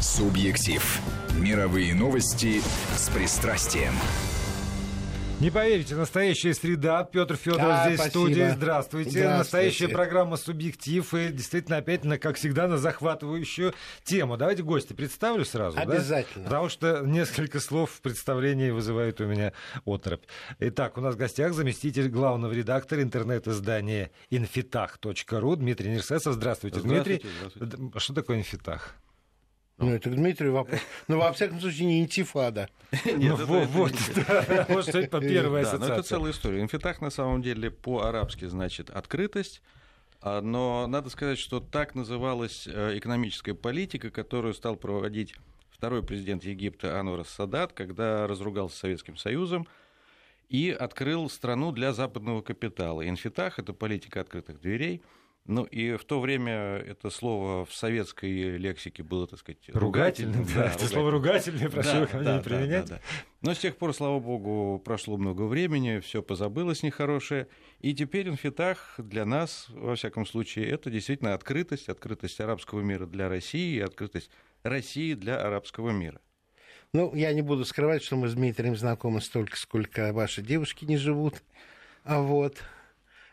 Субъектив. Мировые новости с пристрастием. Не поверите, настоящая среда. Петр Федоров Да, здесь спасибо. в студии. Здравствуйте. Здравствуйте. Настоящая программа «Субъектив». И действительно, опять, на, как всегда, на захватывающую тему. Давайте гости представлю сразу. да? Обязательно. Потому что несколько слов в представлении вызывают у меня оторопь. Итак, у нас в гостях заместитель главного редактора интернет-издания infitах.ru Дмитрий Нерсесов. Здравствуйте, Здравствуйте, Дмитрий. здравствуйте. Что такое инфитах? Ну, это к Дмитрию вопрос. Ну, во всяком случае, не интифада. Ну, это- во- это вот. Может, это Да, но это целая история. Инфитах на самом деле по-арабски значит открытость, а, но надо сказать, что так называлась э, экономическая политика, которую стал проводить второй президент Египта Анвар Садат, когда разругался с Советским Союзом и открыл страну для западного капитала. Инфитах — это политика открытых дверей. Ну и в то время это слово в советской лексике было, так сказать, Ругательным, да. Это ругательным. слово ругательное, прошу Да, ко мне да, не да, применять. да, да. Но с тех пор, слава богу, прошло много времени, все позабылось нехорошее. И теперь инфитах для нас, во всяком случае, это действительно открытость, открытость арабского мира для России и открытость России для арабского мира. Ну, я не буду скрывать, что мы с Дмитрием знакомы столько, сколько ваши девушки не живут. А вот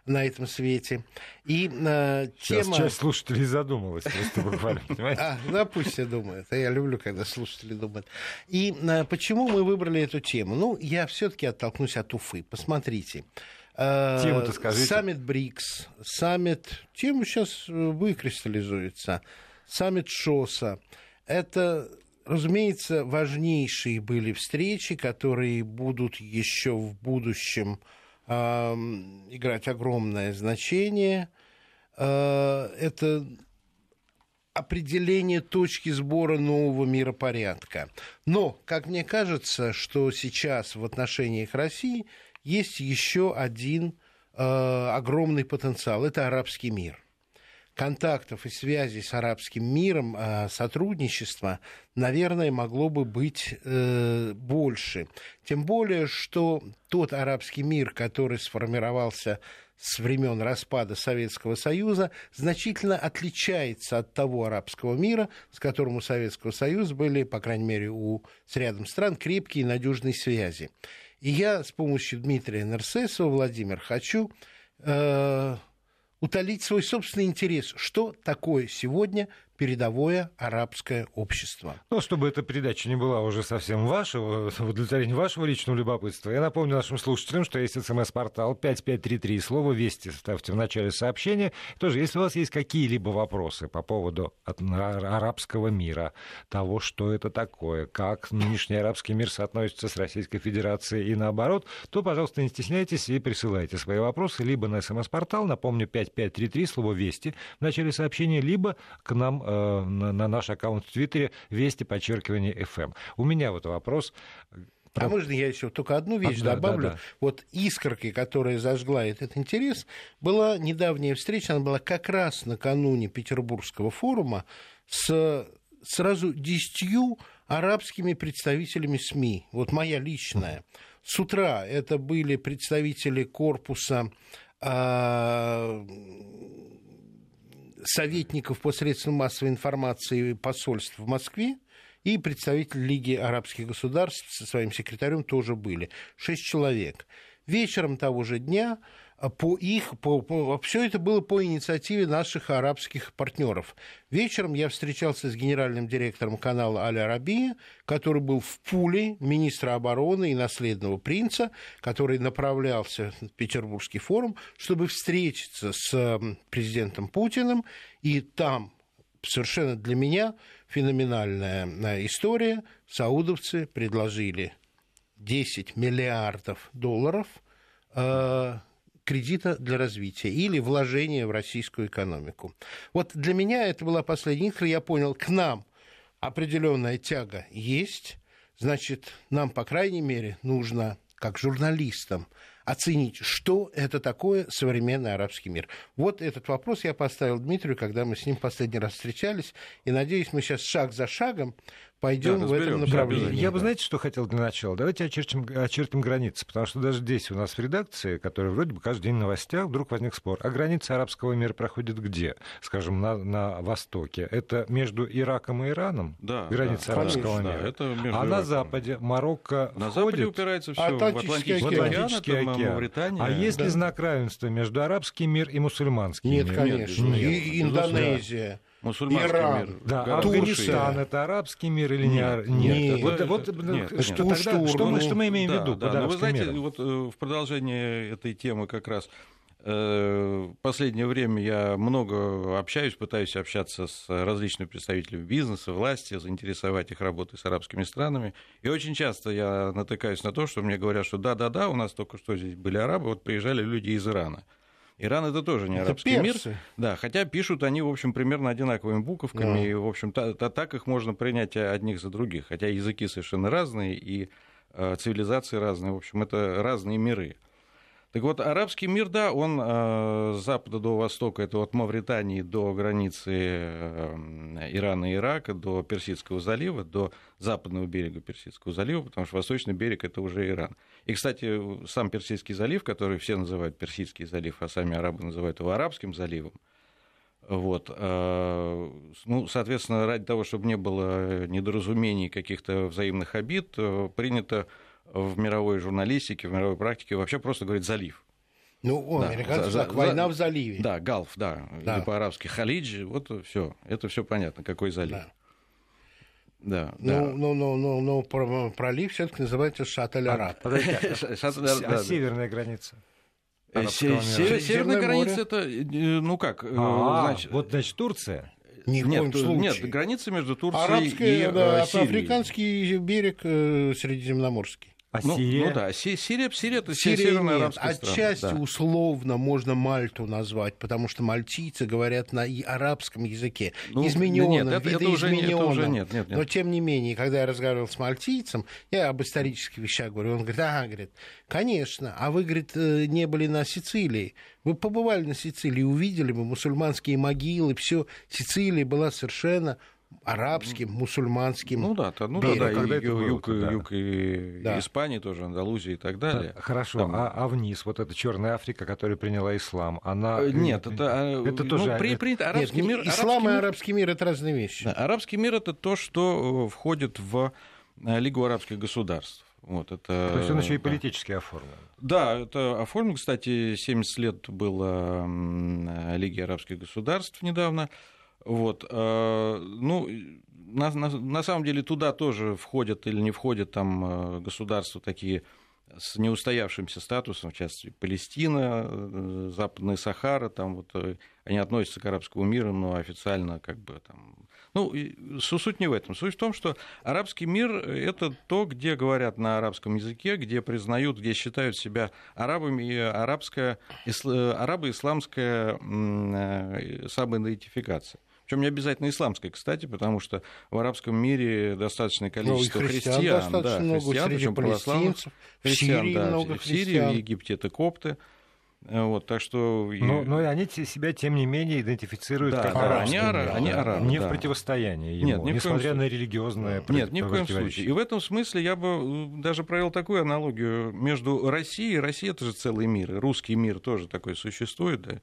на этом свете. И э, Сейчас тема... часть слушателей задумалась просто буквально, понимаете? А, да, пусть все думают. А я люблю, когда слушатели думают. И э, почему мы выбрали эту тему? Ну, я все-таки оттолкнусь от Уфы. Посмотрите. Э, Тему-то скажите. Саммит БРИКС, саммит... Тема сейчас выкристаллизуется. Саммит ШОСа. Это, разумеется, важнейшие были встречи, которые будут еще в будущем играть огромное значение. Э, Это определение точки сбора нового миропорядка. Но, как мне кажется, что сейчас в отношениях России есть еще один э, огромный потенциал. Это арабский мир. Контактов и связей с арабским миром, э, сотрудничества, наверное, могло бы быть э, больше. Тем более, что тот арабский мир, который сформировался с времен распада Советского Союза значительно отличается от того арабского мира, с которым у Советского Союза были, по крайней мере, у с рядом стран крепкие и надежные связи. И я с помощью Дмитрия Нерсесова, Владимир, хочу э, утолить свой собственный интерес, что такое сегодня передовое арабское общество. Ну, чтобы эта передача не была уже совсем вашего, в удовлетворении вашего личного любопытства, я напомню нашим слушателям, что есть смс-портал 5533, слово «Вести» ставьте в начале сообщения. Тоже, если у вас есть какие-либо вопросы по поводу арабского мира, того, что это такое, как нынешний арабский мир соотносится с Российской Федерацией и наоборот, то, пожалуйста, не стесняйтесь и присылайте свои вопросы либо на смс-портал, напомню, 5533, слово «Вести» в начале сообщения, либо к нам на, на наш аккаунт в Твиттере «Вести», подчеркивание, FM. У меня вот вопрос. А можно я еще только одну вещь А, да, добавлю? да, да. Вот искоркой, которая зажгла этот интерес, была недавняя встреча, она была как раз накануне Петербургского форума с сразу десятью арабскими представителями СМИ. Вот моя личная. С утра это были представители корпуса а, советников по средствам массовой информации посольств в Москве и представитель Лиги арабских государств со своим секретарем тоже были. Шесть человек. Вечером того же дня по их, по, по, все это было по инициативе наших арабских партнеров. Вечером я встречался с генеральным директором канала Аль Арабия, который был в пуле министра обороны и наследного принца, который направлялся в Петербургский форум, чтобы встретиться с президентом Путиным, и там совершенно для меня феноменальная э, история. Саудовцы предложили 10 миллиардов долларов э, кредита для развития или вложения в российскую экономику. Вот для меня это была последняя искра. Я понял, к нам определенная тяга есть. Значит, нам, по крайней мере, нужно, как журналистам, оценить, что это такое современный арабский мир. Вот этот вопрос я поставил Дмитрию, когда мы с ним последний раз встречались, и надеюсь, мы сейчас шаг за шагом пойдем Да, в этом направлении. Я бы, знаете, что хотел для начала? Давайте очертим, очертим границы, потому что даже здесь у нас в редакции, которая вроде бы каждый день в новостях, вдруг возник спор. А граница арабского мира проходит где? Скажем, на, на востоке. Это между Ираком и Ираном? Да, Граница да, арабского конечно, мира. да, это между а на Ираком. западе Марокко На входит... Западе упирается все в Атлантический Атлантический океан. океан, Атлантический это океан. Мавритания. А есть ли Да. знак равенства между арабский мир и мусульманский Нет, мир? конечно. безусловно. И Индонезия. Мусульманский Иран. мир. Да, гораздо Афганистан это арабский мир или не Нет, ар- нет, Вот, это- вот, нет, ну, нет. что, тогда- штурм, что мы, что мы имеем в Да, виду да, под но вы знаете, миром? вот э, в продолжение этой темы как раз э, в последнее время я много общаюсь, пытаюсь общаться с различными представителями бизнеса, власти, заинтересовать их работой с арабскими странами. И очень часто я натыкаюсь на то, что мне говорят, что да-да-да, у нас только что здесь были арабы, вот приезжали люди из Ирана. Иран это тоже не Это арабский мир. персы. Да, хотя пишут они, в общем, примерно одинаковыми буковками, Да. и, в общем, та- та- так их можно принять одних за других, хотя языки совершенно разные, и э, цивилизации разные, в общем, это разные миры. Так вот, арабский мир, да, он э, с запада до востока, это от Мавритании до границы э, Ирана и Ирака, до Персидского залива, до западного берега Персидского залива, потому что восточный берег это уже Иран. И, кстати, сам Персидский залив, который все называют Персидский залив, а сами арабы называют его Арабским заливом, вот. э, Ну, соответственно, ради того, чтобы не было недоразумений, каких-то взаимных обид, принято в мировой журналистике, в мировой практике вообще просто говорить залив. Ну, у Да, американцев за- так, за- война в заливе. Да, Галф, да, Да. или по-арабски Халидж, вот все, это все понятно, какой залив. Да. Да, Ну, да. ну, ну, ну, ну, про- пролив все-таки называется. Подождите, а- а да. северная граница? Э, Северная граница это, э, ну как, э, А, значит, вот, значит, Турция. Ни в нет, коем случае. нет, граница между Турцией Арабская, и да, Сирией. африканский берег э, Средиземноморский. А Ну, Сирия? ну да, Си- Сирия, Сирия это Сирия северная нет. арабская страна. Отчасти да. условно можно Мальту назвать, потому что мальтийцы говорят на и арабском языке, Ну, измененном, нет, это- это уже нет, нет, нет. Но тем не менее, когда я разговаривал с мальтийцем, я об исторических вещах говорю, он говорит, ага, говорит, конечно, а вы, говорит, э, не были на Сицилии. Вы побывали на Сицилии, увидели бы мусульманские могилы, все. Сицилия была совершенно арабским, мусульманским. Ну да, то- ну да, да, Когда и это юг, и- да. юг и Да. Испании тоже, Андалузия и так далее. Да, Хорошо, Там- а, а вниз, вот эта Черная Африка, которая приняла ислам, она... Э, Нет, это, э, Это ну, тоже... при- Нет, арабский не- мир. ислам арабский и арабский мир это разные вещи. Да, арабский мир это то, что э, входит в э, Лигу арабских государств. Вот, это, То есть он еще и да. политически оформлен. Да, это оформлен, кстати, 70 лет было Лиги арабских государств недавно. Вот, э, ну, на, на- на самом деле туда тоже входят или не входят там э, государства такие с неустоявшимся статусом, в частности, Палестина, э, Западная Сахара, там вот они относятся к арабскому миру, но официально как бы там... Ну, суть не в этом. Суть в том, что арабский мир — это то, где говорят на арабском языке, где признают, где считают себя арабами, и арабская, исла- арабо-исламская самоидентификация. Причем не обязательно исламская, кстати, потому что в арабском мире достаточное Ну, и количество христиан, христиан, достаточно да, много, христиан, среди причем православных палестинцев, в христиан, Сирии да, много в Сирии, христиан. в Египте это копты. Э, Вот, так что... Но, но и они те- себя, тем не менее, идентифицируют Да, как да, арабский они ара- мир, они да. арабы, Не да. в противостоянии ему, Нет, ни в коем несмотря на религиозное Нет, ни в коем случае. И в этом смысле я бы э, даже провел такую аналогию между Россией, Россия это же целый мир, и русский мир тоже такой существует, да,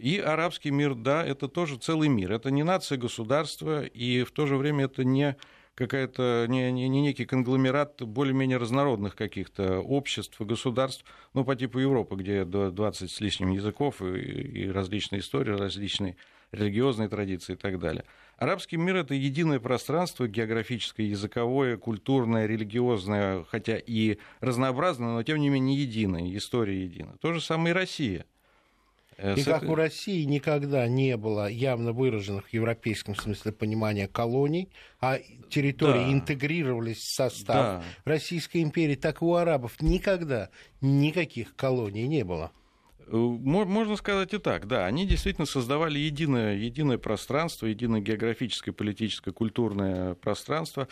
и арабский мир, да, это тоже целый мир. Это не нация государство, и в то же время это не какая-то, не, не, не некий конгломерат более-менее разнородных каких-то обществ и государств, ну, по типу Европы, где до 20 с лишним языков и, и различные истории, различные религиозные традиции и так далее. Арабский мир — это единое пространство географическое, языковое, культурное, религиозное, хотя и разнообразное, но тем не менее единое, история единая. То же самое и Россия. Э, И как у России никогда не было явно выраженных в европейском смысле понимания колоний, а территории Да. интегрировались в состав Да. Российской империи, так и у арабов никогда никаких колоний не было. Э, мо- Можно сказать и так, да. Они действительно создавали единое, единое пространство, единое географическое, политическое, культурное пространство.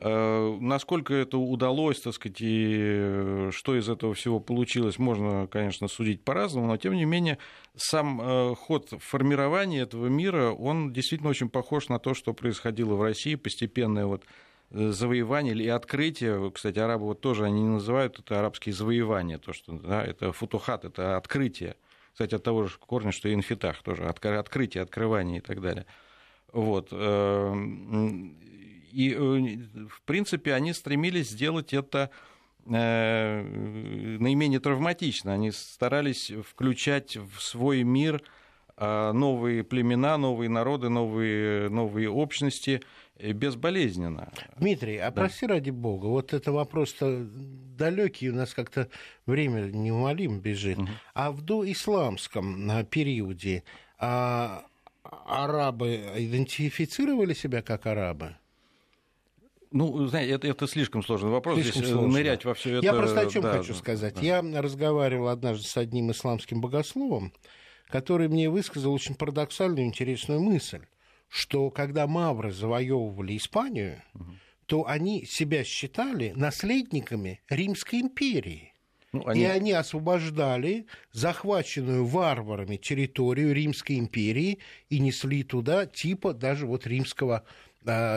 Э, Насколько это удалось, так сказать, и э, что из этого всего получилось, можно, конечно, судить по-разному, но, тем не менее, сам э, ход формирования этого мира, он действительно очень похож на то, что происходило в России, постепенное вот завоевания или открытия. Кстати, арабы вот тоже они называют это арабские завоевания, то, что да, это футухат, это открытие. Кстати, от того же корня, что и инфитах тоже, открытие, открывание и так далее. Вот. И, э, в принципе, они стремились сделать это э, наименее травматично. Они старались включать в свой мир э, новые племена, новые народы, новые, новые общности безболезненно. Дмитрий, а да. прости ради бога, вот это вопрос-то далекий, у нас как-то время неумолимо бежит. Угу. А в доисламском периоде а, арабы идентифицировали себя как арабы? Ну, знаете, это, это слишком сложный вопрос. Слишком Здесь сложно. нырять во все это. Я просто о чем да, хочу сказать. Да. Я разговаривал однажды с одним исламским богословом, который мне высказал очень парадоксальную интересную мысль, что когда мавры завоевывали Испанию, угу. то они себя считали наследниками Римской империи. Ну, они... И они освобождали захваченную варварами территорию Римской империи и несли туда типа даже вот римского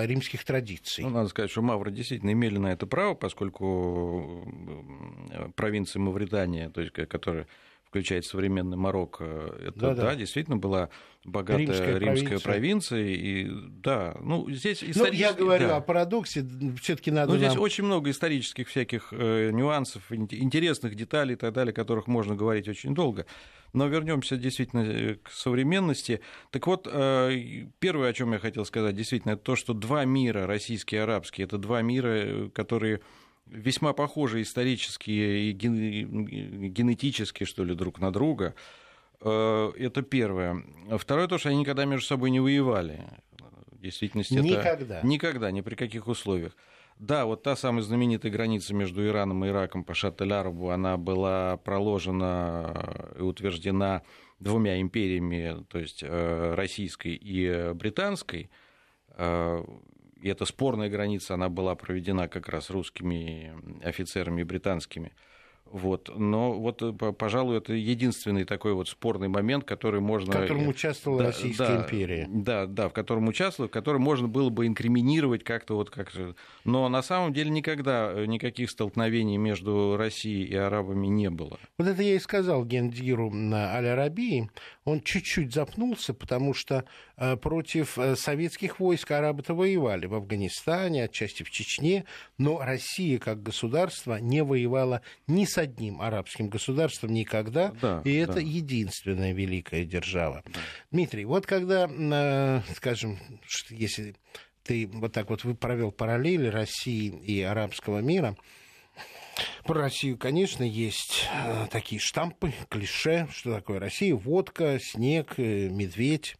римских традиций. Ну, надо сказать, что мавры действительно имели на это право, поскольку провинция Мавритания, то есть, которая включает современный Марокко, это, да, да. да, действительно была богатая римская, римская провинция. провинция. И да, ну здесь исторически... Ну, я говорю да. о парадоксе, все-таки надо. Ну, здесь нам... очень много исторических всяких э, нюансов, интересных деталей и так далее, о которых можно говорить очень долго. Но вернемся действительно э, к современности. Так вот, э, первое, о чем я хотел сказать, действительно, это то, что два мира, российский и арабский, это два мира, э, которые весьма похожи исторически и генетически, что ли, друг на друга. Э, это первое. Второе, то, что они никогда между собой не воевали. В действительности никогда. это... Никогда. ни при каких условиях. Да, вот та самая знаменитая граница между Ираном и Ираком по Шаттель-Арабу, она была проложена и утверждена двумя империями, то есть э, российской и британской. И эта спорная граница, она была проведена как раз русскими офицерами британскими. Вот. Но вот, э, пожалуй, это единственный такой вот спорный момент, который можно... В котором участвовала да, Российская да, империя. Да, да, в котором участвовала, в котором можно было бы инкриминировать как-то вот как Но на самом деле никогда э, никаких столкновений между Россией и арабами не было. Вот это я и сказал Гендиру Аль-Арабии. Он чуть-чуть запнулся, потому что э, против советских войск арабы-то воевали в Афганистане, отчасти в Чечне, но Россия как государство не воевала ни с одним арабским государством никогда, да, и это да. единственная великая держава. Да. Дмитрий, вот когда, э, скажем, если ты вот так вот провел параллели России и арабского мира, про Россию, конечно, есть э, такие штампы, клише, что такое Россия, водка, снег, э, медведь.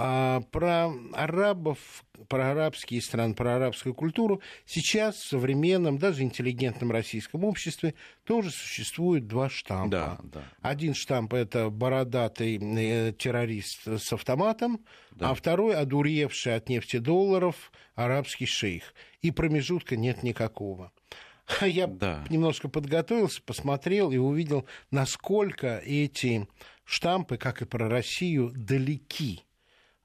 А про арабов, про арабские страны, про арабскую культуру сейчас в современном, даже интеллигентном российском обществе тоже существует два штампа. Да, да. Один штамп это бородатый э, террорист с автоматом, да. а второй одуревший от нефти долларов арабский шейх. И промежутка нет никакого. Я да. немножко подготовился, посмотрел и увидел, насколько эти штампы, как и про Россию, далеки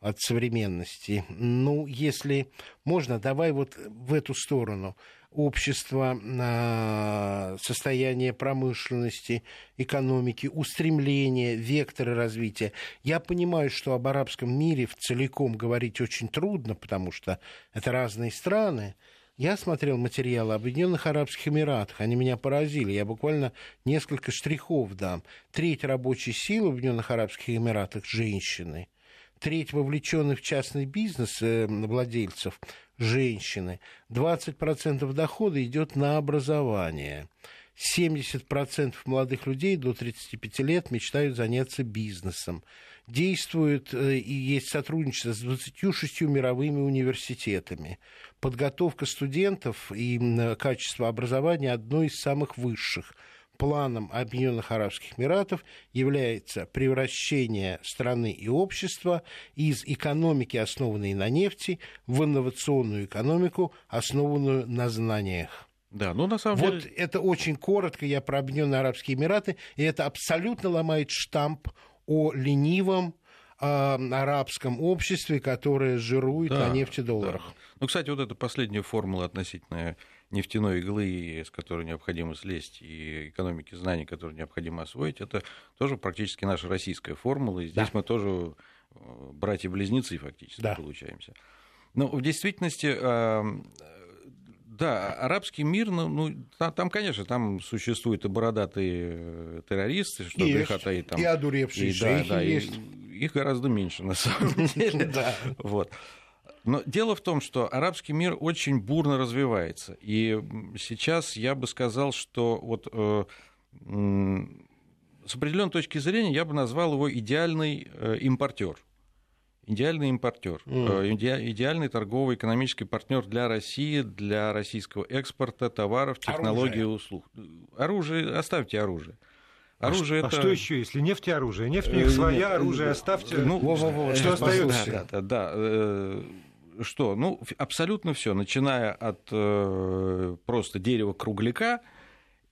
от современности. Ну, если можно, давай вот в эту сторону. Общество, а, состояние промышленности, экономики, устремления, векторы развития. Я понимаю, что об арабском мире в целиком говорить очень трудно, потому что это разные страны. Я смотрел материалы Объединенных Арабских Эмиратах, они меня поразили. Я буквально несколько штрихов дам. Треть рабочей силы в Объединенных Арабских Эмиратах – женщины треть вовлеченных в частный бизнес э, владельцев женщины, 20% дохода идет на образование. 70% молодых людей до 35 лет мечтают заняться бизнесом. Действует э, и есть сотрудничество с 26 мировыми университетами. Подготовка студентов и качество образования одно из самых высших – планом Объединенных Арабских Эмиратов является превращение страны и общества из экономики, основанной на нефти, в инновационную экономику, основанную на знаниях. Да, ну на самом вот деле... это очень коротко я про Объединенные Арабские Эмираты, и это абсолютно ломает штамп о ленивом, а, арабском обществе, которое жирует Да, на нефтедолларах. да. Ну, кстати, вот эта последняя формула относительно нефтяной иглы, с которой необходимо слезть, и экономики знаний, которые необходимо освоить, это тоже практически наша российская формула. И здесь Да. мы тоже э, братья-близнецы фактически Да. получаемся. Но в действительности, э, да, арабский мир, ну, ну, та- там, конечно, там существуют и бородатые э, террористы, что Есть. греха таить, там, И одуревшие и, да, да, и есть. их гораздо меньше, на самом деле. Да. Вот. Но дело в том, что арабский мир очень бурно развивается. И сейчас я бы сказал, что вот э, с определенной точки зрения я бы назвал его идеальный э, импортер. Идеальный импортер, Мгм. э, иде- идеальный торговый экономический партнер для России, для российского экспорта товаров, технологий и услуг. Оружие, оставьте оружие. А Оружие ш- это... А что еще, если нефть и оружие? Нефть у Э, них своя, нет, оружие э, оставьте. ну, Во-во-во, что сейчас остается? послушаем. Да, да, да. э, Что? Ну, абсолютно все, начиная от э, просто дерева кругляка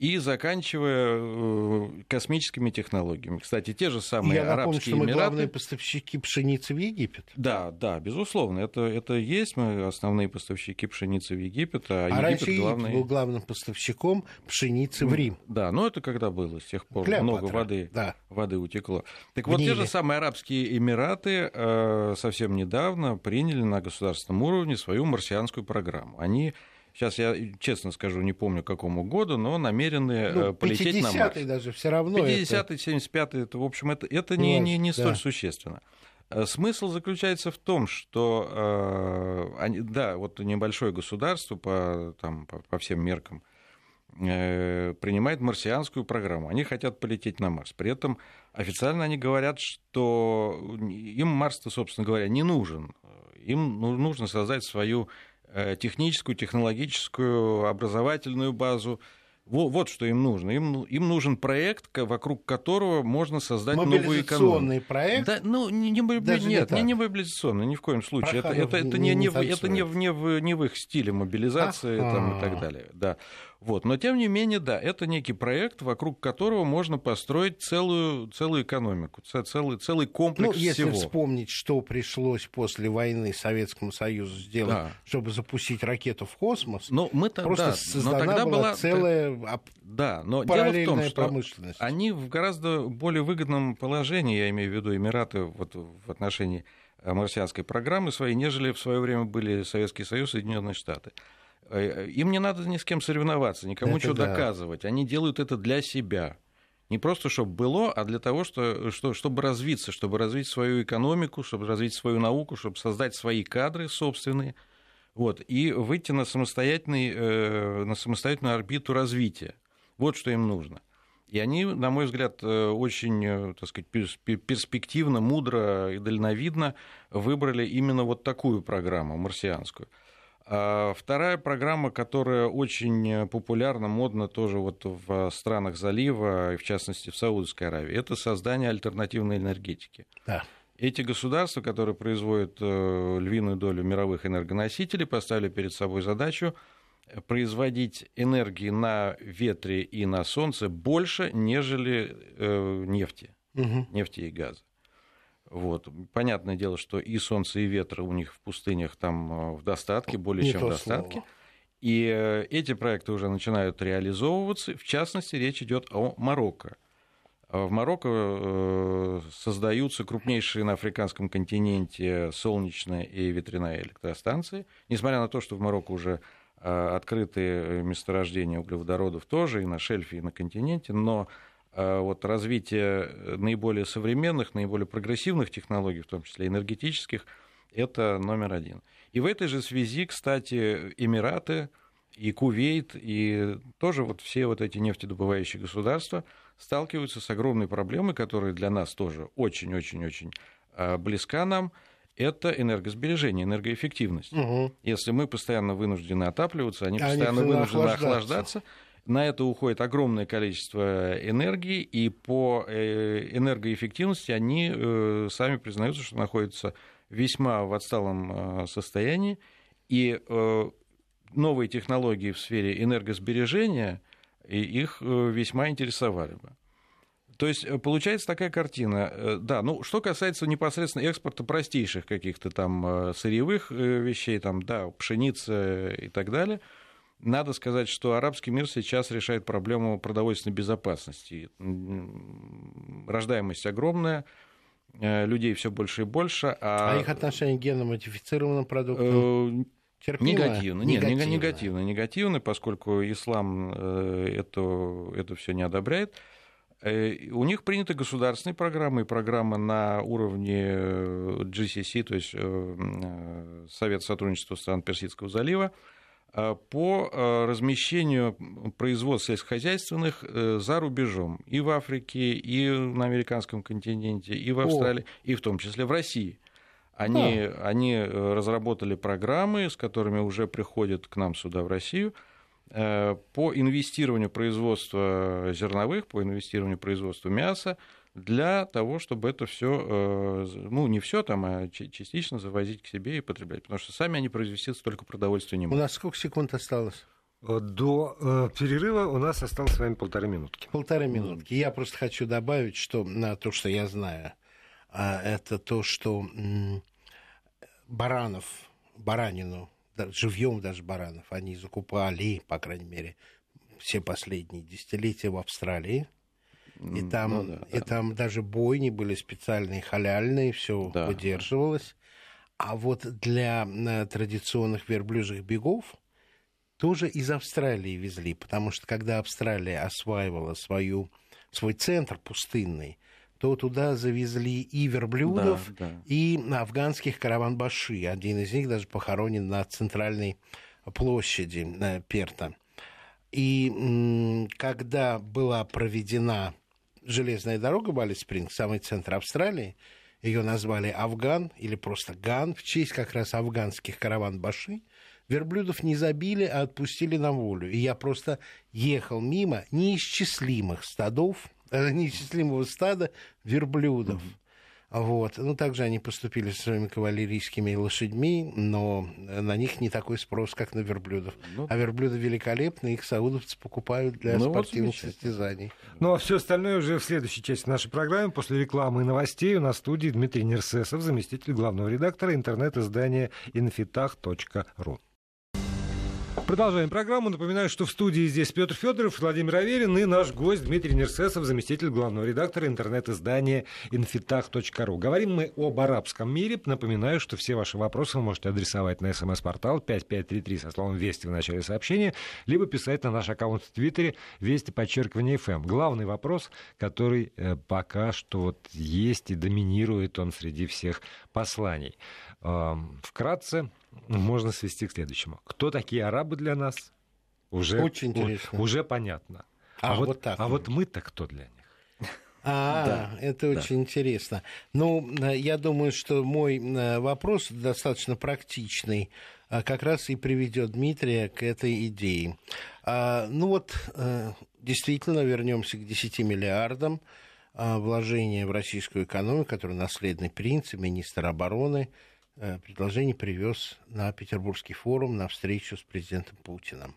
и заканчивая э, космическими технологиями. Кстати, те же самые я напомню, арабские что мы эмираты. главные поставщики пшеницы в Египет. Да, да, безусловно, это, это есть. Мы основные поставщики пшеницы в Египет, а, А Египет раньше Египет главный. был главным поставщиком пшеницы в Рим. Да, но это когда было, с тех пор Клеопатра, много воды. Да. воды утекло. Так вот, те же самые Арабские Эмираты э, совсем недавно приняли на государственном уровне свою марсианскую программу. Они, сейчас я честно скажу, не помню какому году, но намерены э, Ну, полететь на Марс. 50-й даже все равно. это- 50-й, 75-й, это, в общем, это, это не, не, не столь да. существенно. Э, Смысл заключается в том, что, э, они, да, вот небольшое государство по, там, по, по всем меркам э, принимает марсианскую программу. Они хотят полететь на Марс. При этом официально они говорят, что им Марс-то, собственно говоря, не нужен. Им ну- нужно создать свою э, техническую, технологическую, образовательную базу. Во- Вот что им нужно. Им, им нужен проект, вокруг которого можно создать новую экономику. Мобилизационный проект. Да, ну, не, не, Даже не нет, не, не мобилизационный, ни в коем случае. Это, Проханов это, это, не- не, не это не, в, не, в, не в их стиле мобилизации там, и так далее. Да. Вот. Но, тем не менее, да, это некий проект, вокруг которого можно построить целую, целую экономику, целый, целый Ну, комплекс если всего. вспомнить, что пришлось после войны Советскому Союзу сделать, Да. чтобы запустить ракету в космос, Но мы-то, просто да, но создана тогда была, была целая ап- Да, но дело в параллельная том, что промышленность. они в гораздо более выгодном положении, я имею в виду Эмираты вот, в отношении э, марсианской программы своей, нежели в свое время были Советский Союз и Соединенные Штаты. Э, Им не надо ни с кем соревноваться, никому Это что да. доказывать. Они делают это для себя. Не просто чтобы было, а для того, что, что, чтобы развиться, чтобы развить свою экономику, чтобы развить свою науку, чтобы создать свои кадры собственные. Вот, и выйти на, самостоятельный, э, на самостоятельную орбиту развития. Вот что им нужно. И они, на мой взгляд, э, очень э, так сказать, перс- пер- перспективно, мудро и дальновидно выбрали именно вот такую программу, марсианскую. А Вторая программа, которая очень э, популярна, модна тоже вот в странах залива, и в частности в Саудовской Аравии, это создание альтернативной энергетики. Да. Эти государства, которые производят э, львиную долю мировых энергоносителей, поставили перед собой задачу производить энергии на ветре и на солнце больше, нежели э, нефти, Мгм. нефти и газа. Вот. Понятное дело, что и солнце, и ветра у них в пустынях там э, в достатке, более Не чем в достатке. слово. И э, эти проекты уже начинают реализовываться. В частности, речь идет о Марокко. А В Марокко э, создаются крупнейшие на африканском континенте солнечные и ветряные электростанции. Несмотря на то, что в Марокко уже э, открыты месторождения углеводородов тоже и на шельфе, и на континенте, но э, вот развитие наиболее современных, наиболее прогрессивных технологий, в том числе энергетических, это номер один. И в этой же связи, кстати, Эмираты и Кувейт, и тоже вот все вот эти нефтедобывающие государства сталкиваются с огромной проблемой, которая для нас тоже очень-очень-очень а, близка нам, это энергосбережение, энергоэффективность. Мгм. Если мы постоянно вынуждены отапливаться, они Они постоянно вынуждены охлаждаться. охлаждаться, на это уходит огромное количество энергии, и по э, энергоэффективности они э, сами признаются, что находятся весьма в отсталом э, состоянии, и э, новые технологии в сфере энергосбережения их э, весьма интересовали бы. То есть э, получается такая картина. Э, да, ну что касается непосредственно экспорта простейших каких-то там э, сырьевых вещей, там, да, пшеницы и так далее, надо сказать, что арабский мир сейчас решает проблему продовольственной безопасности. Рождаемость огромная, людей все больше и больше. А, а их отношение к генно-модифицированным продуктам? Терпимо? Негативно. Нет, негативно. негативно, негативно, поскольку ислам это, это все не одобряет. Э, у них приняты государственные программы и программы на уровне э, GCC, то есть э, Совет сотрудничества стран Персидского залива, по размещению производств сельскохозяйственных за рубежом и в Африке, и на американском континенте, и в Австралии, О. и в том числе в России. Они, а. они разработали программы, с которыми уже приходят к нам сюда, в Россию, Э, по инвестированию производства зерновых, по инвестированию производства мяса, для того, чтобы это все, э, ну, не все там, а частично завозить к себе и потреблять. Потому что сами они произвести столько продовольствия не могут. У нас сколько секунд осталось? Э, до э, перерыва у нас осталось с вами полторы минутки. Полторы минутки. Я просто хочу добавить, что на то, что я знаю, а, это то, что баранов, баранину живьем даже баранов они закупали, по крайней мере, все последние десятилетия в Австралии. И там, ну, да, и да. там даже бойни были специальные, халяльные, все да, выдерживалось. А вот для э, традиционных верблюжьих бегов тоже из Австралии везли, потому что когда Австралия осваивала свою, свой центр пустынный, то туда завезли и верблюдов, да, да. и афганских караван-баши. Один из них даже похоронен на центральной площади на Перта. И когда была проведена железная дорога Бали-Спринг, самый центр Австралии, ее назвали Афган или просто Ган в честь как раз афганских караван-баши, верблюдов не забили, а отпустили на волю. И я просто ехал мимо неисчислимых стадов неисчислимого стада верблюдов. Вот. Ну, также они поступили со своими кавалерийскими лошадьми, но на них не такой спрос, как на верблюдов. Ну, а верблюды великолепны, их саудовцы покупают для ну, спортивных вот состязаний. Ну, а все остальное уже в следующей части нашей программы. После рекламы и новостей у нас в студии Дмитрий Нерсесов, заместитель главного редактора интернет-издания infitах.ru. Продолжаем программу. Напоминаю, что в студии здесь Петр Федоров, Владимир Аверин и наш гость Дмитрий Нерсесов, заместитель главного редактора интернет-издания infitах.ru. Говорим мы об арабском мире. Напоминаю, что все ваши вопросы вы можете адресовать на смс-портал 5533 со словом «Вести» в начале сообщения, либо писать на наш аккаунт в Твиттере «Вести подчеркивание ФМ». Главный вопрос, который э, пока что вот есть и доминирует он среди всех посланий. Вкратце, можно свести к следующему. Кто такие арабы для нас? Уже, Очень интересно. Уже понятно. А, а вот, вот так. А вот мы-то кто для них? А, да, это да. очень интересно. Ну, э, я думаю, что мой э, вопрос достаточно практичный, а как раз и приведет Дмитрия к этой идее. А, ну вот, э, действительно, вернемся к 10 миллиардам а, вложения в российскую экономику, который наследный принц, министр обороны предложение привез на Петербургский форум на встречу с президентом Путиным.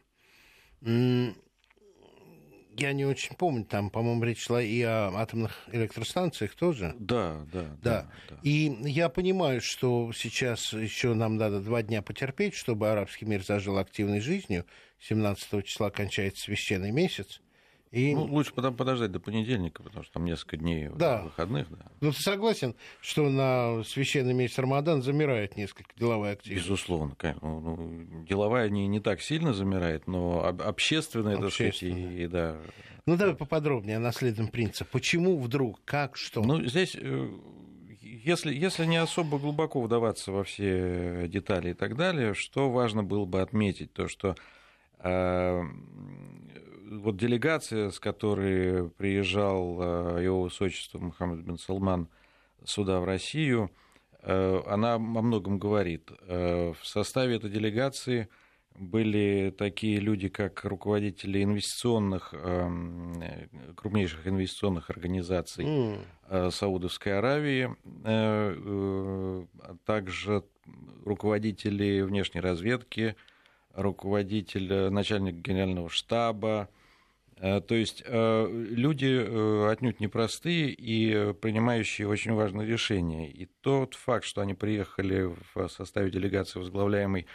Я не очень помню, там, по-моему, речь шла и о атомных электростанциях тоже. Да, да, да. да. да. И я понимаю, что сейчас еще нам надо два дня потерпеть, чтобы арабский мир зажил активной жизнью. 17 числа кончается священный месяц. И... Ну, лучше потом подождать до понедельника, потому что там несколько дней да. выходных. Да. Ну, ты согласен, что на священный месяц Рамадан замирает несколько деловая активность? Безусловно. Ну, ну, деловая не, не так сильно замирает, но общественная, так сказать, и, да. Ну, давай поподробнее о наследном принципе. Почему вдруг, как, что? Ну, здесь э, если, если не особо глубоко вдаваться во все детали и так далее, что важно было бы отметить, то что э, вот делегация, с которой приезжал э, его высочество Мухаммад бин Салман сюда, в Россию, э, она о многом говорит. Э, в составе этой делегации были такие люди, как руководители инвестиционных, крупнейших инвестиционных организаций mm. Саудовской Аравии, а также руководители внешней разведки, руководитель, начальник генерального штаба, То есть люди отнюдь непростые и принимающие очень важные решения. И тот факт, что они приехали в составе делегации, возглавляемой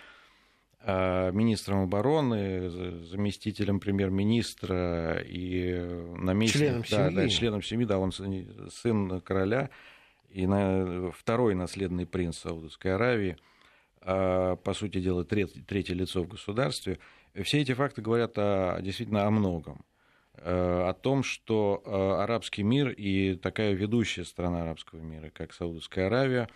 министром обороны, заместителем премьер-министра и наместником, членом да, да, членом семьи, да, он сын короля и на, второй наследный принц Саудовской Аравии, по сути дела, третье, третье лицо в государстве. Все эти факты говорят о, действительно о многом. О том, что арабский мир и такая ведущая страна арабского мира, как Саудовская Аравия,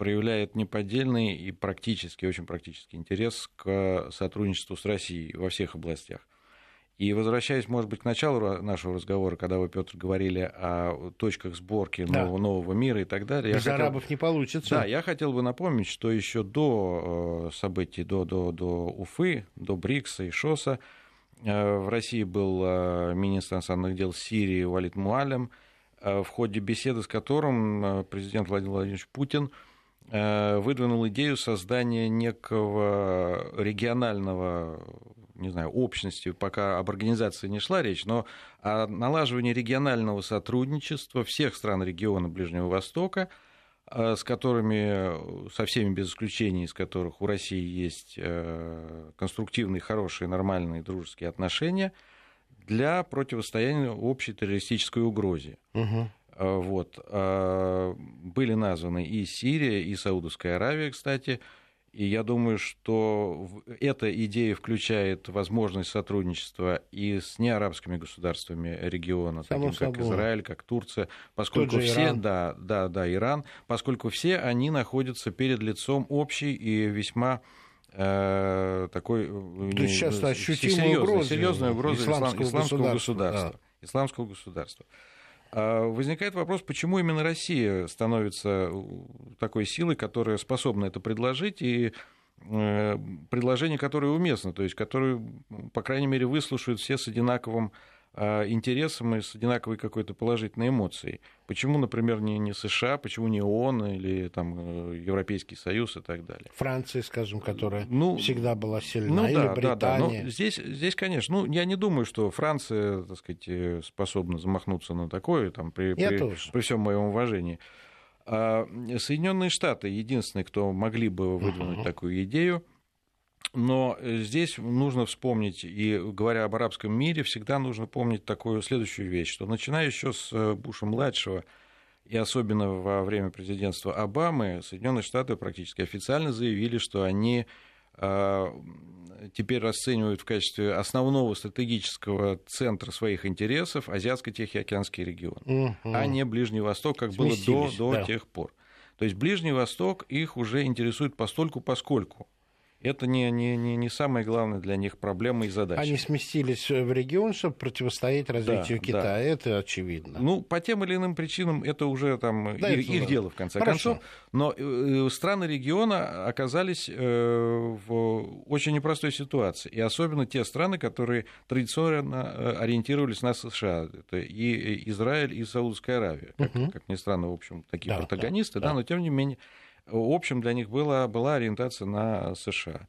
проявляет неподдельный и практически, очень практический интерес к сотрудничеству с Россией во всех областях. И возвращаясь, может быть, к началу нашего разговора, когда вы, Петр, говорили о точках сборки да. нового, нового мира и так далее. Без хотел... арабов не получится. Да, я хотел бы напомнить, что еще до э, событий, до, до, до Уфы, до Брикса и ШОСа, э, в России был э, министр иностранных дел Сирии Валид Муалем, в ходе беседы с которым президент Владимир Владимирович Путин Э, выдвинул идею создания некого регионального не знаю, общности, пока об организации не шла речь, но о налаживании регионального сотрудничества всех стран региона Ближнего Востока, э, с которыми, со всеми без исключения, из которых у России есть э, конструктивные, хорошие, нормальные дружеские отношения, для противостояния общей террористической угрозе. Угу. Вот. Были названы и Сирия, и Саудовская Аравия, кстати. И я думаю, что эта идея включает возможность сотрудничества и с неарабскими государствами региона, Само таким собой. как Израиль, как Турция, поскольку все, Иран. да, да, да, Иран, поскольку все они находятся перед лицом общей и весьма э, такой э, То есть сейчас ощутимая угроза, серьезная угроза исламского, исламского государства. Да. Исламского государства. А возникает вопрос, почему именно Россия становится э, такой силой, которая способна это предложить, и э, предложение, которое уместно, то есть которое, по крайней мере, выслушают все с одинаковым интересом и с одинаковой какой-то положительной эмоцией. Почему, например, не, не США, почему не ООН или там, э, Европейский Союз и так далее? Франция, скажем, которая ну, всегда была сильна, ну, или да, Британия. Да, да. Ну, здесь, здесь, конечно, ну, я не думаю, что Франция, так сказать, э, способна замахнуться на такое, там, при, при, при всем моем уважении. А Соединенные Штаты единственные, кто могли бы выдвинуть uh-huh. такую идею. Но э, здесь нужно вспомнить, и говоря об арабском мире, всегда нужно помнить такую следующую вещь, что начиная еще с э, Буша-младшего, и особенно во время президентства Обамы, Соединенные Штаты практически официально заявили, что они а, теперь расценивают в качестве основного стратегического центра своих интересов Азиатско-Тихоокеанский регион, угу. а не Ближний Восток, как было до, до да. тех пор. То есть Ближний Восток их уже интересует постольку поскольку это не, не, не, не самая главная для них проблема и задача. Они сместились в регион, чтобы противостоять развитию да, Китая, да. это очевидно. Ну, по тем или иным причинам это уже там да, их, их дело, в конце Хорошо. концов. Но э, страны региона оказались э, в очень непростой ситуации. И особенно те страны, которые традиционно э, ориентировались на США. Это и Израиль, и Саудовская Аравия. Как, угу. как ни странно, в общем, такие да, протагонисты, да, да, но тем не менее общем, для них была, была ориентация на США.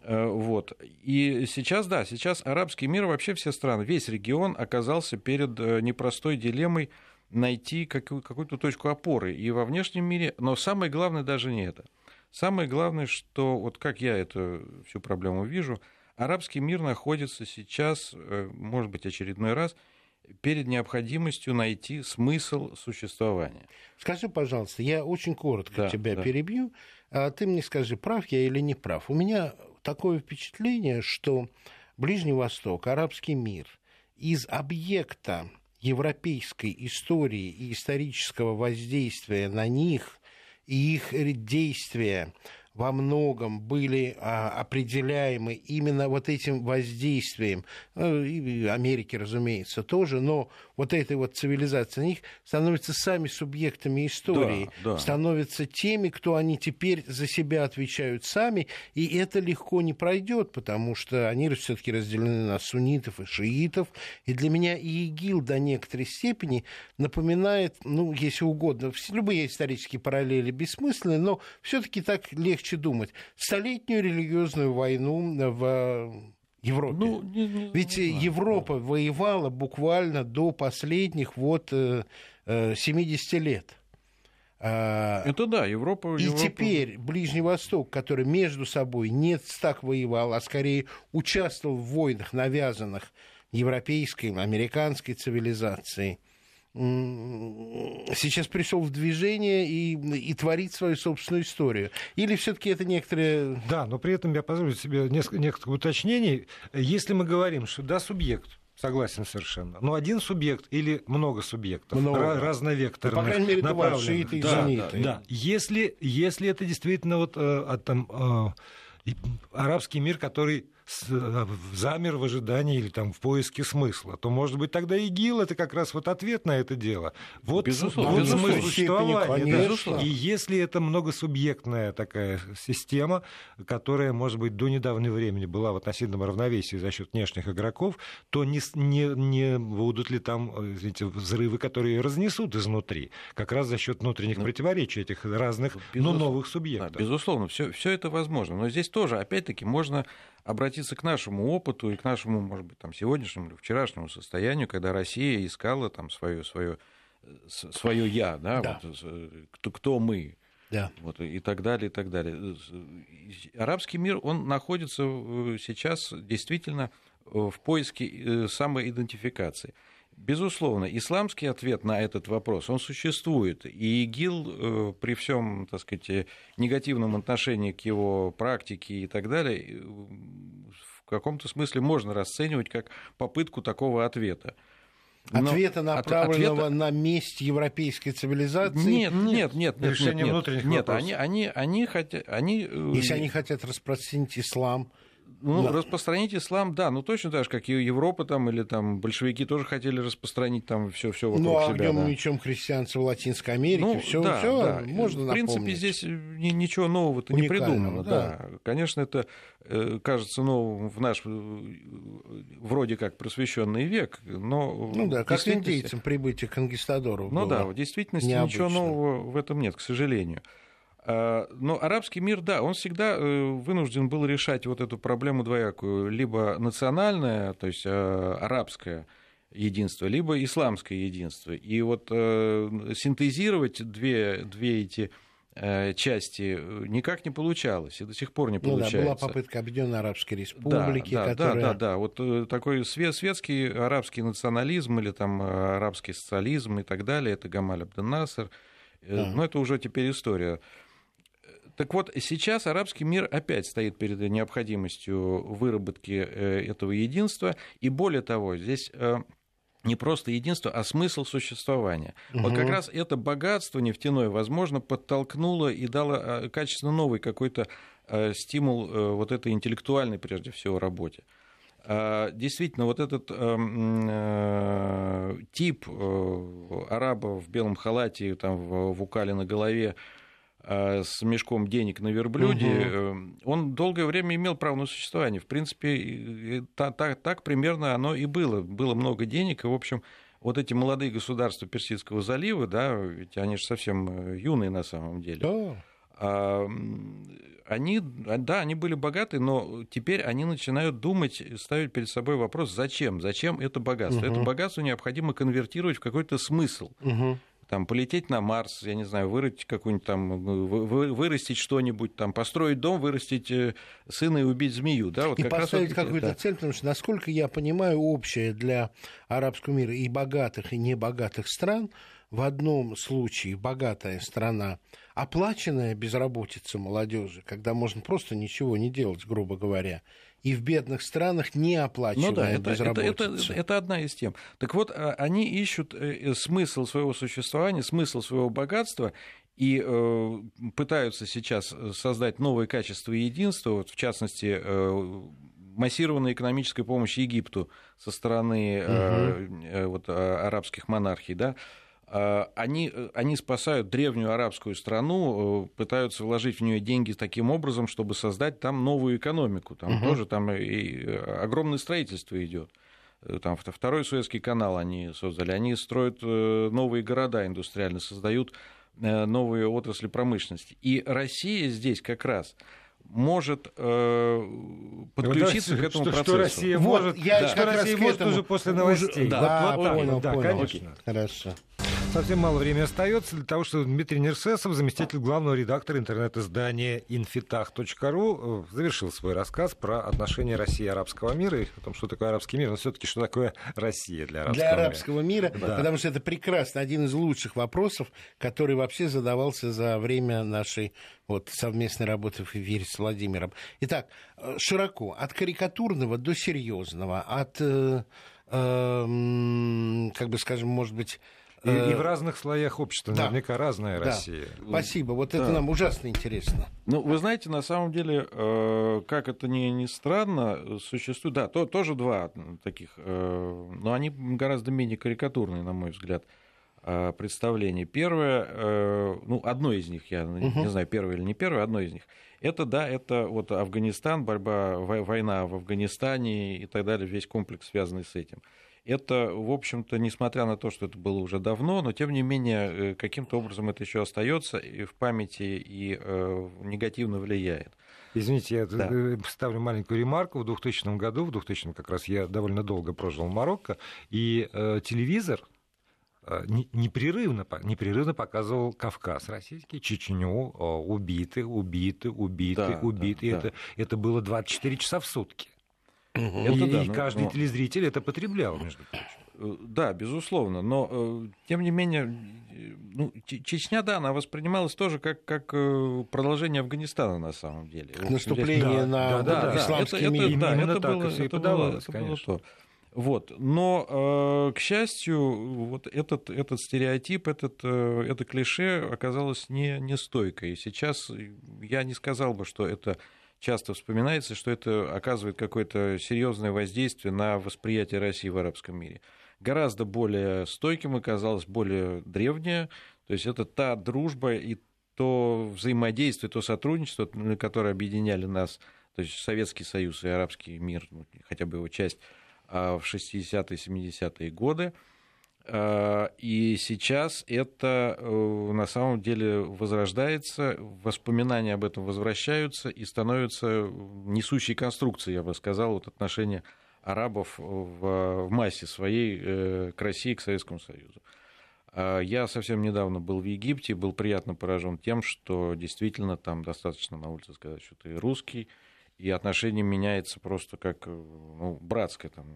Э, вот. И сейчас, да, сейчас арабский мир, вообще все страны, весь регион оказался перед э, непростой дилеммой найти какую- какую-то точку опоры и во внешнем мире, но самое главное даже не это. Самое главное, что вот как я эту всю проблему вижу, арабский мир находится сейчас, э, может быть, очередной раз, перед необходимостью найти смысл существования. Скажи, пожалуйста, я очень коротко да, тебя да. перебью, а ты мне скажи, прав я или не прав. У меня такое впечатление, что Ближний Восток, арабский мир из объекта европейской истории и исторического воздействия на них и их действия во многом были а, определяемы именно вот этим воздействием, ну, и Америки, разумеется, тоже, но вот этой вот цивилизации, они становятся сами субъектами истории, да, да. становятся теми, кто они теперь за себя отвечают сами, и это легко не пройдет, потому что они все-таки разделены на суннитов и шиитов, и для меня и ИГИЛ до некоторой степени напоминает, ну, если угодно, любые исторические параллели бессмысленны, но все-таки так легче легче думать. Столетнюю религиозную войну в Европе. Ну, не- не- Ведь не знаю. Европа воевала буквально до последних вот э, э, 70 лет. А, Это да, Европа... И Европа- теперь Ближний Восток, который между собой не так воевал, а скорее участвовал в войнах, навязанных европейской, американской цивилизацией, сейчас пришел в движение и, и творит свою собственную историю. Или все-таки это некоторые... Да, но при этом я позволю себе несколько, несколько уточнений. Если мы говорим, что да, субъект, согласен совершенно, но один субъект или много субъектов, Много. ра- разновекторных, Ну, по крайней мере, два, направленных. и да, сунниты. Да, если, если это действительно вот, э, а, там, э, арабский мир, который замер в ожидании или там в поиске смысла, то, может быть, тогда ИГИЛ это как раз вот ответ на это дело. Вот, Безусловно, вот безусловно. смысл существования. да. И если это многосубъектная такая система, которая, может быть, до недавнего времени была в относительном равновесии за счет внешних игроков, то не, не, не будут ли там э, извините, взрывы, которые ее разнесут изнутри, как раз за счет внутренних противоречий этих разных, но Безусловно. новых Да, субъектов. безусловно, все, это возможно. Но здесь тоже, опять-таки, можно обратиться к нашему опыту и к нашему, может быть, там, сегодняшнему или вчерашнему состоянию, когда Россия искала там свое, свое, свое я, да, Да. Вот, э, кто, кто мы. Да. Вот, и так далее, и так далее. И Арабский мир, он находится э, сейчас действительно э, в поиске э, самоидентификации. Безусловно, исламский ответ на этот вопрос, он существует. И ИГИЛ э, при всем, так сказать, э, негативном отношении к его практике и так далее, э, в каком-то смысле можно расценивать как попытку такого ответа. Но Ответа, от- направленного ответа- на месть европейской цивилизации. Нет, нет, нет, нет, Решение нет, нет. внутренних Нет, вопросов. они, они, они хотят, они, Если они хотят распространить ислам, Ну, Да. распространить ислам, да, ну точно так же, как и Европа там, или там большевики тоже хотели распространить там все, все вокруг ну, себя. огнем да. мечом христианства в Латинской Америке, Ну, все, да, да. можно В принципе, напомнить. здесь ни- ничего нового-то не придумано. да. Да. Конечно, это э, кажется новым в наш э, вроде как просвещенный век, но Ну да, как действительности- индейцам прибытие конкистадоров Ну было. да, в действительности необычно. ничего нового в этом нет, к сожалению. А, Но арабский мир, да, он всегда э, вынужден был решать вот эту проблему двоякую. Либо национальное, то есть э, арабское единство, либо исламское единство. И вот э, синтезировать две, две эти части никак не получалось, и до сих пор не Ну да, получается. была попытка Объединенной Арабской Республики, да, да, которая... да, да, да. Вот такой све- светский арабский национализм или там арабский социализм и так далее, это Гамаль Абден Насер. Э, Да. Но это уже теперь история. Так вот, сейчас арабский мир опять стоит перед необходимостью выработки э, этого единства. И более того, здесь э, не просто единство, а смысл существования. Вот как раз это богатство нефтяное, возможно, подтолкнуло и дало э, качественно новый какой-то стимул вот этой интеллектуальной, прежде всего, работе. А, Действительно, вот этот эм, тип араба в белом халате, там, в, в укале на голове, с мешком денег на верблюде, э, он долгое время имел право на существование. В принципе, и- и та- та- так примерно оно и было. Было много денег, и, в общем, вот эти молодые государства Персидского залива, да, ведь они же совсем э, юные на самом деле, Да. а, они, а, да, они были богаты, но теперь они начинают думать, ставить перед собой вопрос, зачем, зачем это богатство. Мгм. Это богатство необходимо конвертировать в какой-то смысл. Мгм. Там, полететь на Марс, я не знаю, вырыть какую-нибудь там, вы- вырастить что-нибудь, там, построить дом, вырастить э, сына и убить змею. Да, вот И как раз поставить вот, какую-то да. цель, потому что, насколько я понимаю, общее для арабского мира и богатых, и небогатых стран, в одном случае богатая страна, оплаченная безработица молодежи, когда можно просто ничего не делать, грубо говоря, и в бедных странах не оплачиваемая Ну да, это, это, это, это одна из тем. Так вот, а, они ищут э, смысл своего существования, смысл своего богатства и э, пытаются сейчас создать новые качества единства, вот, в частности, э, массированной экономической помощи Египту со стороны э, э, вот, а, арабских монархий, да, они, они спасают древнюю арабскую страну, э, пытаются вложить в нее деньги таким образом, чтобы создать там новую экономику. Там Мгм. тоже там и э, огромное строительство идет. Э, Там вто- второй Суэцкий канал они создали. Они строят э, новые города индустриально, создают э, новые отрасли промышленности. И Россия здесь как раз может э, подключиться да, к этому что, процессу. Что Россия вот, может, я да. что Россия может этому уже после уже- новостей. Да, вот, да, вот так, понял, да, понял. конечно. Хорошо. Совсем мало времени остается для того, чтобы Дмитрий Нерсесов, заместитель главного редактора интернет-издания infitах.ru, э, завершил свой рассказ про отношения России и арабского мира, и о том, что такое арабский мир, но все-таки что такое Россия для арабского Для мира. арабского мира, Да. потому что это прекрасно. Один из лучших вопросов, который вообще задавался за время нашей вот, совместной работы в эфире с Владимиром. Итак, э, широко, от карикатурного до серьезного, от, э, э, как бы скажем, может быть... И, э, и в разных слоях общества да. наверняка разная да. Россия. Спасибо, вот это Да. нам ужасно интересно. Ну, вы знаете, на самом деле, э, как это ни, ни странно, существует, да, то, тоже два таких, э, но они гораздо менее карикатурные, на мой взгляд, э, представления. Первое, э, ну, одно из них, я не знаю, первое или не первое, одно из них, это, да, это вот Афганистан, борьба, вой- война в Афганистане и так далее, весь комплекс, связанный с этим. Это, в общем-то, несмотря на то, что это было уже давно, но тем не менее э, каким-то образом это еще остается и в памяти и э, негативно влияет. Извините, я Да. э, ставлю маленькую ремарку. В 2000 году, в 2000 как раз я довольно долго прожил в Марокко, и э, телевизор э, не- непрерывно, непрерывно показывал Кавказ российский, Чечню, убиты, убиты, убиты, Да, убиты. да, это, это было 24 часа в сутки. Это и да, и ну, каждый но- телезритель это потреблял, между прочим. Э, Да, безусловно, но э, тем не менее, э, ну, Чечня, да, она воспринималась тоже как, как продолжение Афганистана на самом деле. Наступление Да, на да, да, исламский это, мир. Это, да, это было, это было, это было то. Вот. Но, к счастью, вот этот, этот стереотип, этот, это клише оказалось не, не стойкой. И сейчас я не сказал бы, что это часто вспоминается, что это оказывает какое-то серьезное воздействие на восприятие России в арабском мире. Гораздо более стойким оказалось, более древнее. То есть это та дружба и то взаимодействие, то сотрудничество, которое объединяли нас, то есть Советский Союз и арабский мир, ну, хотя бы его часть, а, в 60-е, 70-е годы. А, И сейчас это э, на самом деле возрождается, воспоминания об этом возвращаются и становятся несущей конструкцией, я бы сказал, вот отношения арабов в массе своей э, к России, к Советскому Союзу. А Я совсем недавно был в Египте, был приятно поражен тем, что действительно там достаточно на улице сказать, что ты русский, и отношение меняется просто как э, ну, братское. Там.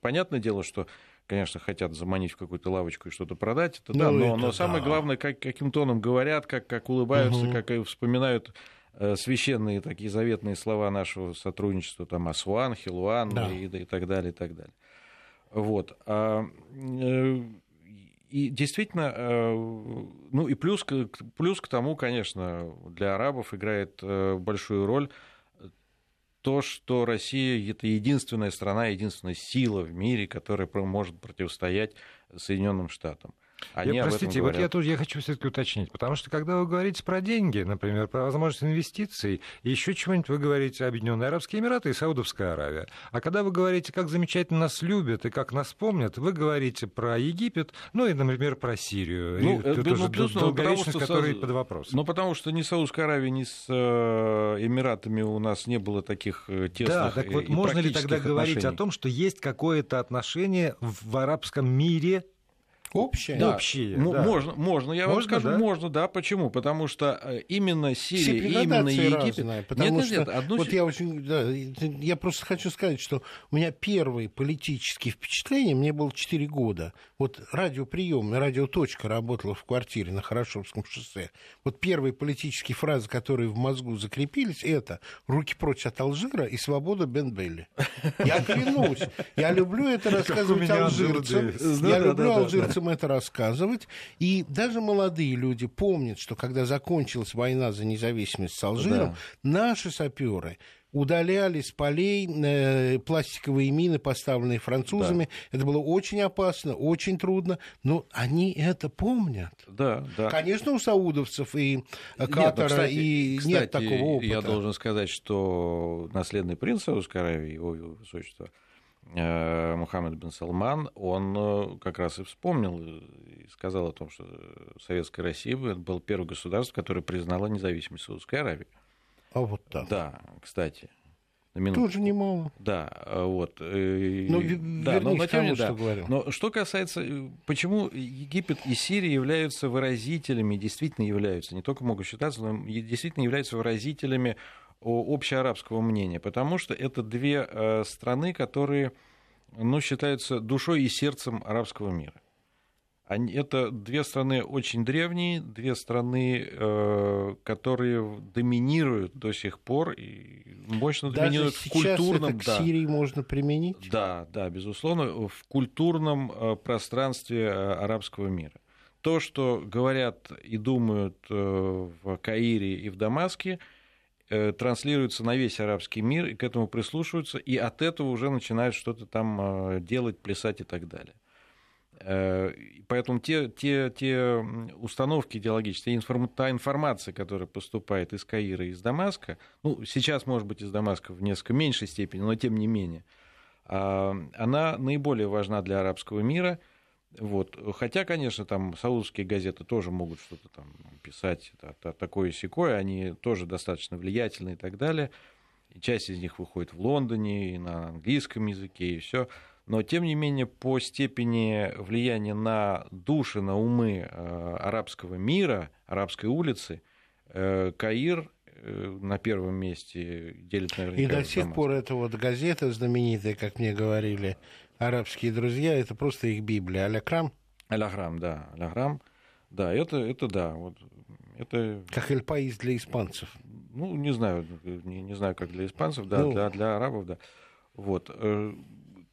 Понятное дело, что, конечно, хотят заманить в какую-то лавочку и что-то продать, это, да, Ну, но, это но самое да. главное, как, каким тоном говорят, как, как улыбаются, Мгм. как и вспоминают э, священные такие заветные слова нашего сотрудничества, там, Асуан, Хилуан Да. и, и так далее, и так далее. Вот. А, э, И действительно, э, ну и плюс плюс к тому, конечно, для арабов играет большую роль то, что Россия это единственная страна, единственная сила в мире, которая может противостоять Соединенным Штатам. Они я, простите, вот я тоже я хочу все-таки уточнить, потому что когда вы говорите про деньги, например, про возможность инвестиций, и еще чего-нибудь вы говорите Объединенные Арабские Эмираты и Саудовская Аравия. А когда вы говорите, как замечательно нас любят и как нас помнят, вы говорите про Египет, ну и, например, про Сирию. Ну, и э, тоже ну, долговечность, которая под вопрос. Ну, потому что ни с Саудовской Аравией, ни с э, Эмиратами у нас не было таких э, тесных Да, так вот можно ли тогда практических говорить о отношений. том, что есть какое-то отношение в арабском мире Общее? Да. общие, Ну, да. Можно, можно, я вам Можно, скажу, да? можно, да. Почему? Потому что э, именно Сирия именно Египет... разные, потому нет, что нет, нет, одну вот я очень, да, я просто хочу сказать, что у меня первые политические впечатления, мне было 4 года. Вот радиоприем, радиоточка работала в квартире на Хорошевском шоссе. Вот первые политические фразы, которые в мозгу закрепились, это «руки прочь от Алжира» и «свобода Бен Белли». Я клянусь, я люблю это рассказывать алжирцам. Я люблю да, да, алжирцам это рассказывать. И даже молодые люди помнят, что когда закончилась война за независимость с Алжиром, Да. наши саперы удаляли с полей э, пластиковые мины, поставленные французами. Это было очень опасно, очень трудно, но они это помнят. Да, да. Конечно, у саудовцев и Нет, ну, Катара кстати- и кстати, нет такого опыта. Я должен сказать, что наследный принц Саудовской Аравии, его высочество Мухаммед бен Салман, он э, как раз и вспомнил и сказал о том, что Советская Россия было первое государство, которое признало независимость Саудовской Аравии. А вот так. Да, кстати. Тоже немало. Да, э, вот. э, Ну, да, но, но тому, да. что говорил. Но что касается, э, почему Египет и Сирия являются выразителями, действительно являются, не только могут считаться, но действительно являются выразителями общеарабского мнения, потому что это две э, страны, которые ну, считаются душой и сердцем арабского мира. Они, это две страны очень древние, две страны, э, которые доминируют до сих пор и мощно Даже доминируют в культурном. это к да. Сирии можно применить? Да, да, безусловно, в культурном э, пространстве э, арабского мира. То, что говорят и думают э, в Каире и в Дамаске, э, транслируется на весь арабский мир, и к этому прислушиваются, и от этого уже начинают что-то там э, делать, плясать и так далее. Э, Поэтому те, те, те установки идеологические, та информация, которая поступает из Каира и из Дамаска, ну, сейчас, может быть, из Дамаска в несколько меньшей степени, но тем не менее, а, она наиболее важна для арабского мира. Вот. Хотя, конечно, там саудовские газеты тоже могут что-то там писать та- та- такое секое, они тоже достаточно влиятельны и так далее. И часть из них выходит в Лондоне, и на английском языке, и все. Но, тем не менее, по степени влияния на души, на умы э, арабского мира, арабской улицы, э, Каир э, на первом месте делит наверняка. И до сих пор эта вот газета знаменитая, как мне говорили арабские друзья, это просто их Библия. Алякрам, Аляграм, да, Аляграм. Да, это, это да, вот, это, как Эль Паис для испанцев. ну, не знаю, не, не знаю, как для испанцев, да, Ну. для, для арабов, да. Вот. э,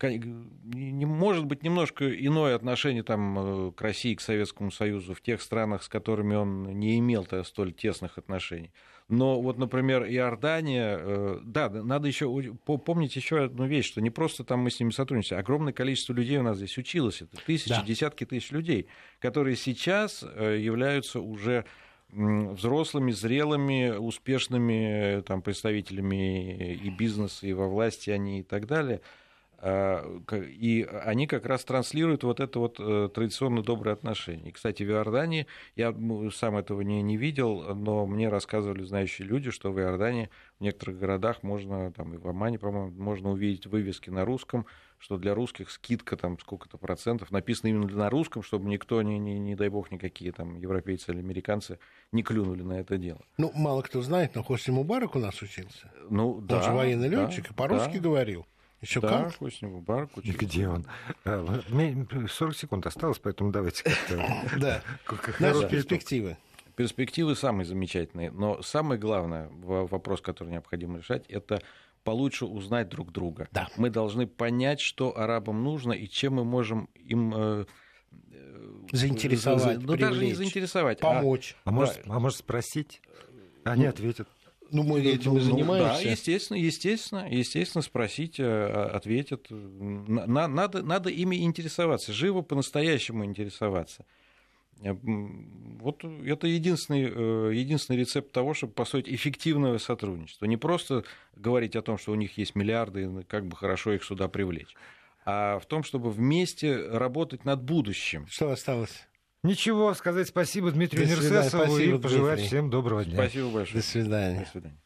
может быть немножко иное отношение там, э, к России, к Советскому Союзу в тех странах, с которыми он не имел -то столь тесных отношений. Но вот, например, Иордания, э, да, надо еще помнить еще одну вещь, что не просто там мы с ними сотрудничаем, огромное количество людей у нас здесь училось, это тысячи, Да. десятки тысяч людей, которые сейчас э, являются уже взрослыми, зрелыми, успешными э, там, представителями и бизнеса, и во власти они и так далее. К- И они как раз транслируют вот это вот э, традиционно доброе отношение. Кстати, в Иордании, я сам этого не, не видел, но мне рассказывали знающие люди, что в Иордании в некоторых городах можно, там и в Омане, по-моему, можно увидеть вывески на русском, что для русских скидка там сколько-то процентов, написано именно на русском, чтобы никто, не, не, не дай бог, никакие там европейцы или американцы не клюнули на это дело. Ну, мало кто знает, но Хосни Мубарак у нас учился. Ну, Он да, же военный да, летчик, и по-русски да, говорил. Еще Да, как? Хосни Мубарак учился. Где он? А, вот мне 40 секунд осталось, поэтому давайте как-то... Да. Наши перспективы. Перспективы самые замечательные, но самое главное вопрос, который необходимо решать, это получше узнать друг друга. Да. Мы должны понять, что арабам нужно и чем мы можем им э, Заинтересовать, за- ну, даже не привлечь, заинтересовать, а- Помочь. А может, а может спросить? Они ответят. Ну, мы этим и Ну, занимаемся. Да, естественно, естественно, естественно, спросить, э, ответят. На- на- Надо, надо ими интересоваться, живо по-настоящему интересоваться. Э, Вот это единственный, э, единственный рецепт того, чтобы построить эффективное сотрудничество. Не просто говорить о том, что у них есть миллиарды, как бы хорошо их сюда привлечь, а в том, чтобы вместе работать над будущим. Что осталось? Ничего, сказать спасибо Дмитрию. Нерсесову и пожелать Дмитрий. всем доброго дня. Спасибо большое. До свидания. До свидания.